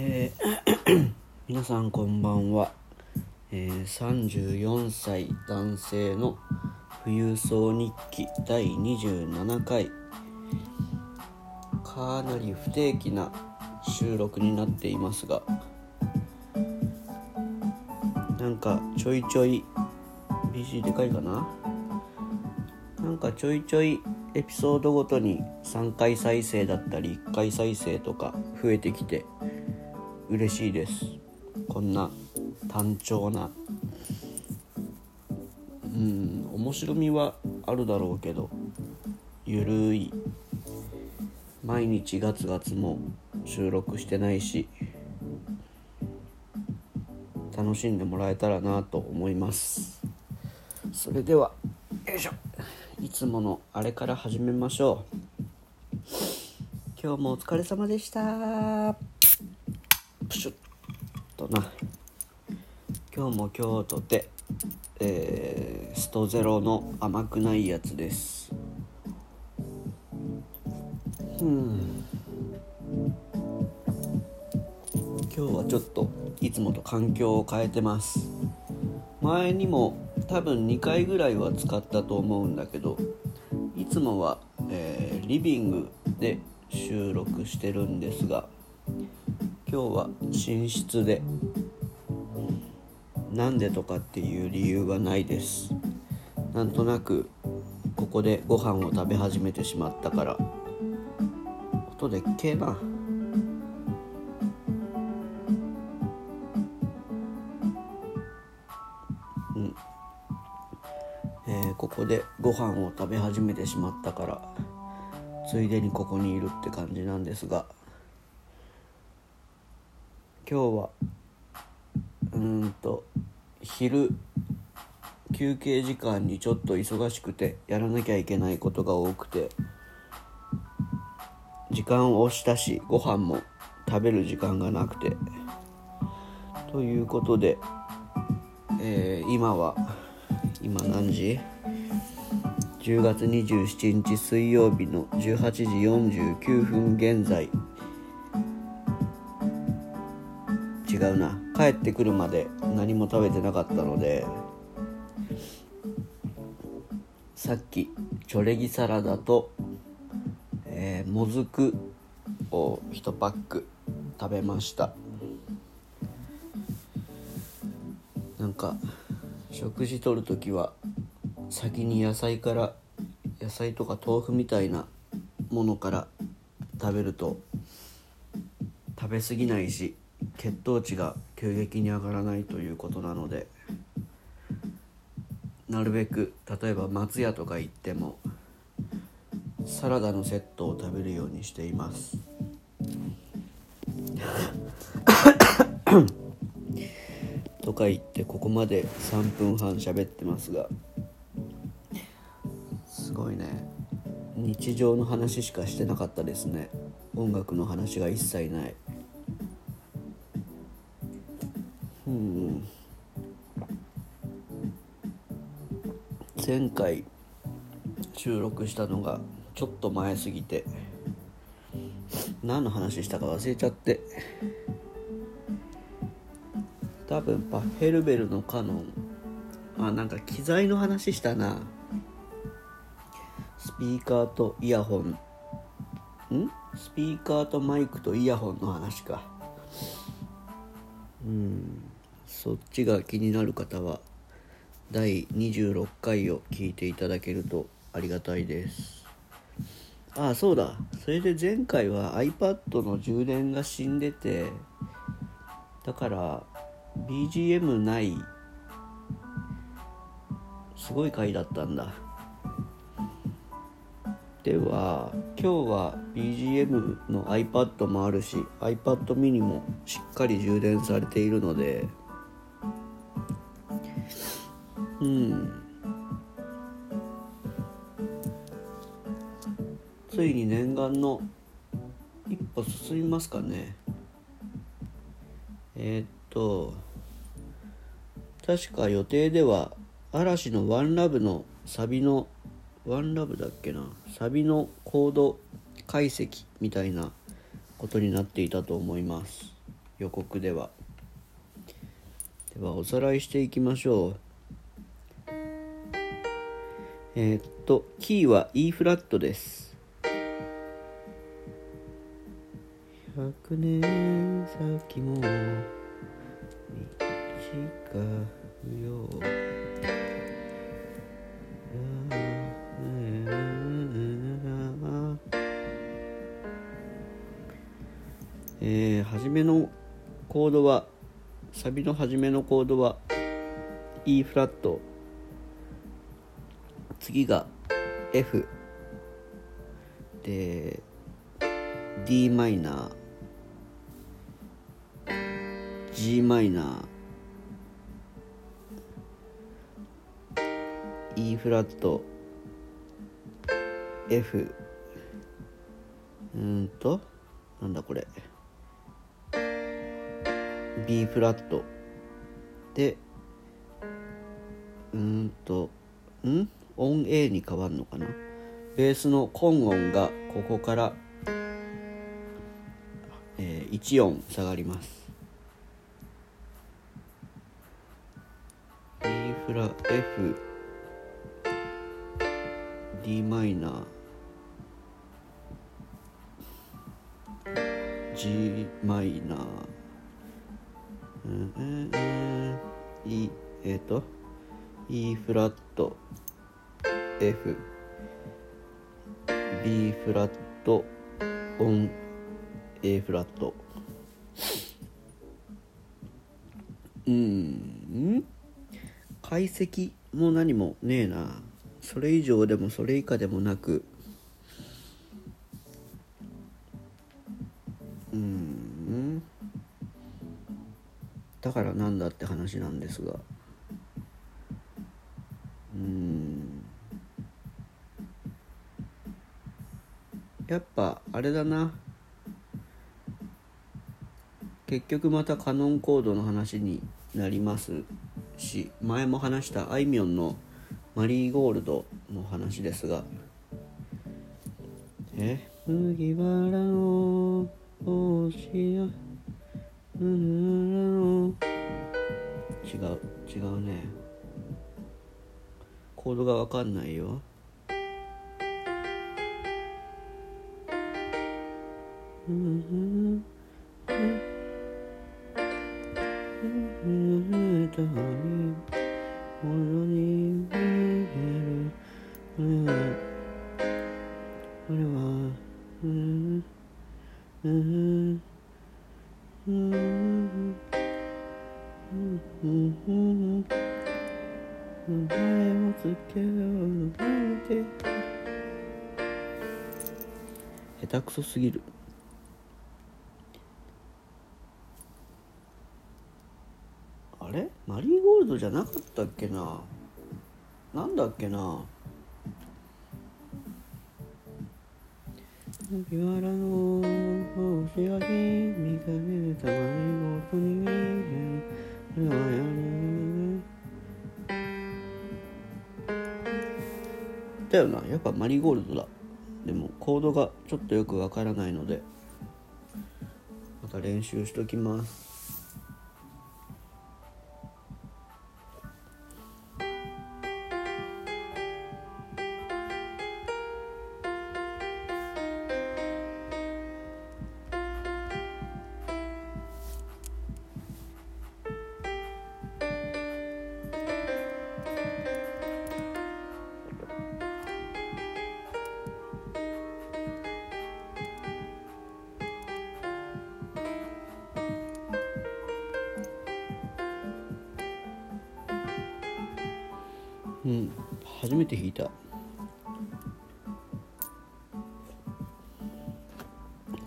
えー皆さんこんばんは、えー34歳男性の富裕層日記第27回。かなり不定期な収録になっていますがなんかちょいちょい BC でかいかな？なんかちょいちょいエピソードごとに3回再生だったり1回再生とか増えてきて嬉しいです。こんな単調な。うん面白みはあるだろうけどゆるい。毎日ガツガツも収録してないし楽しんでもらえたらなと思います。それではよいしょ。いつものあれから始めましょう。今日もお疲れ様でしたプシュッとな今日も今日とて、えーストゼロの甘くないやつです。うん。今日はちょっといつもと環境を変えてます。前にも多分2回ぐらいは使ったと思うんだけどいつもは、えーリビングで収録してるんですが今日は寝室でなんでとかっていう理由はないです。なんとなくここでご飯を食べ始めてしまったから。音でっけえなうん。えーここでご飯を食べ始めてしまったから。ついでにここにいるって感じなんですが。今日はうんと昼休憩時間にちょっと忙しくてやらなきゃいけないことが多くて時間を押したしご飯も食べる時間がなくてということで、えー今は今何時 ?10 月27日水曜日の18時49分現在違うな。帰ってくるまで何も食べてなかったのでさっきチョレギサラダと、えーもずくを1パック食べました。なんか食事とる時は先に野菜から野菜とか豆腐みたいなものから食べると食べ過ぎないし血糖値が急激に上がらないということなのでなるべく例えば松屋とか行ってもサラダのセットを食べるようにしています。とか言ってここまで3分半喋ってますがすごいね。日常の話しかしてなかったですね。音楽の話が一切ない。うん前回収録したのがちょっと前すぎて何の話したか忘れちゃって。多分パッヘルベルのカノン。あなんか機材の話したな。スピーカーとイヤホン。ん？スピーカーとマイクとイヤホンの話か。うん。そっちが気になる方は第26回を聞いていただけるとありがたいです。ああそうだ。それで前回は iPad の充電が死んでてだから BGM ないすごい回だったんだ。では今日は BGM の iPad もあるし iPad mini もしっかり充電されているのでうん。ついに念願の一歩進みますかね。えーっと確か予定では嵐の「ワンラブのサビのワンラブだっけな？サビのコード解析みたいなことになっていたと思います。予告では。ではおさらいしていきましょう。えー、っとキーは E フラットです。100年先も短う。よえー、初めのコードはサビの初めのコードは E フラット。次が F で d マイナー。G マイナー。E フラット。F うんとなんだこれ。B フラット。でうんとん？音 A に変わるのかな？ベースの根音がここから、えー、1音下がります。B フラ F d マイナー G マイナーうんうんうん E えっ、ー、と E フラット F B フラットオン A フラットうん。解析も何もねえな。それ以上でもそれ以下でもなく。うん。だからなんだって話なんですが。うん。やっぱあれだな。結局またカノンコードの話になりますし前も話したあいみょんの「マリーゴールドの話ですが。え？麦わらの帽子や。うん違う違うね。コードがわかんないよ。下手くそすぎるあれマリーゴールドじゃなかったっけな？なんだっけな？麦わらの星がき見かけたマリーゴールドに見えるはやだよな。やっぱマリーゴールドだ。でもコードがちょっとよくわからないのでまた練習しときます。うん。初めて弾いた。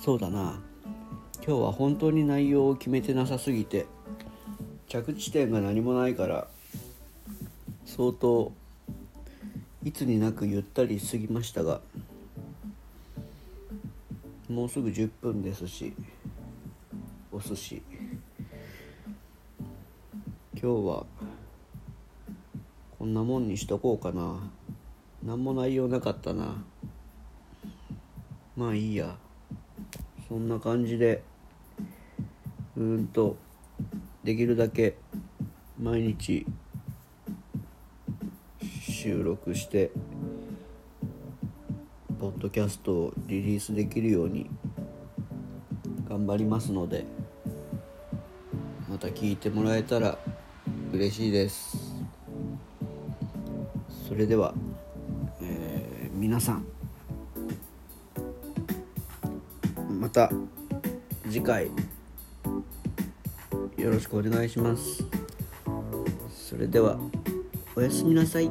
そうだな。今日は本当に内容を決めてなさすぎて着地点が何もないから相当いつになくゆったり過ぎましたがもうすぐ10分ですしお寿司今日はこんなもんにしとこうかな。何も内容なかったな。まあいいや。そんな感じでうーんとできるだけ毎日収録してポッドキャストをリリースできるように頑張りますのでまた聞いてもらえたら嬉しいです。れでは、えー皆さんまた次回よろしくお願いします。それではおやすみなさい。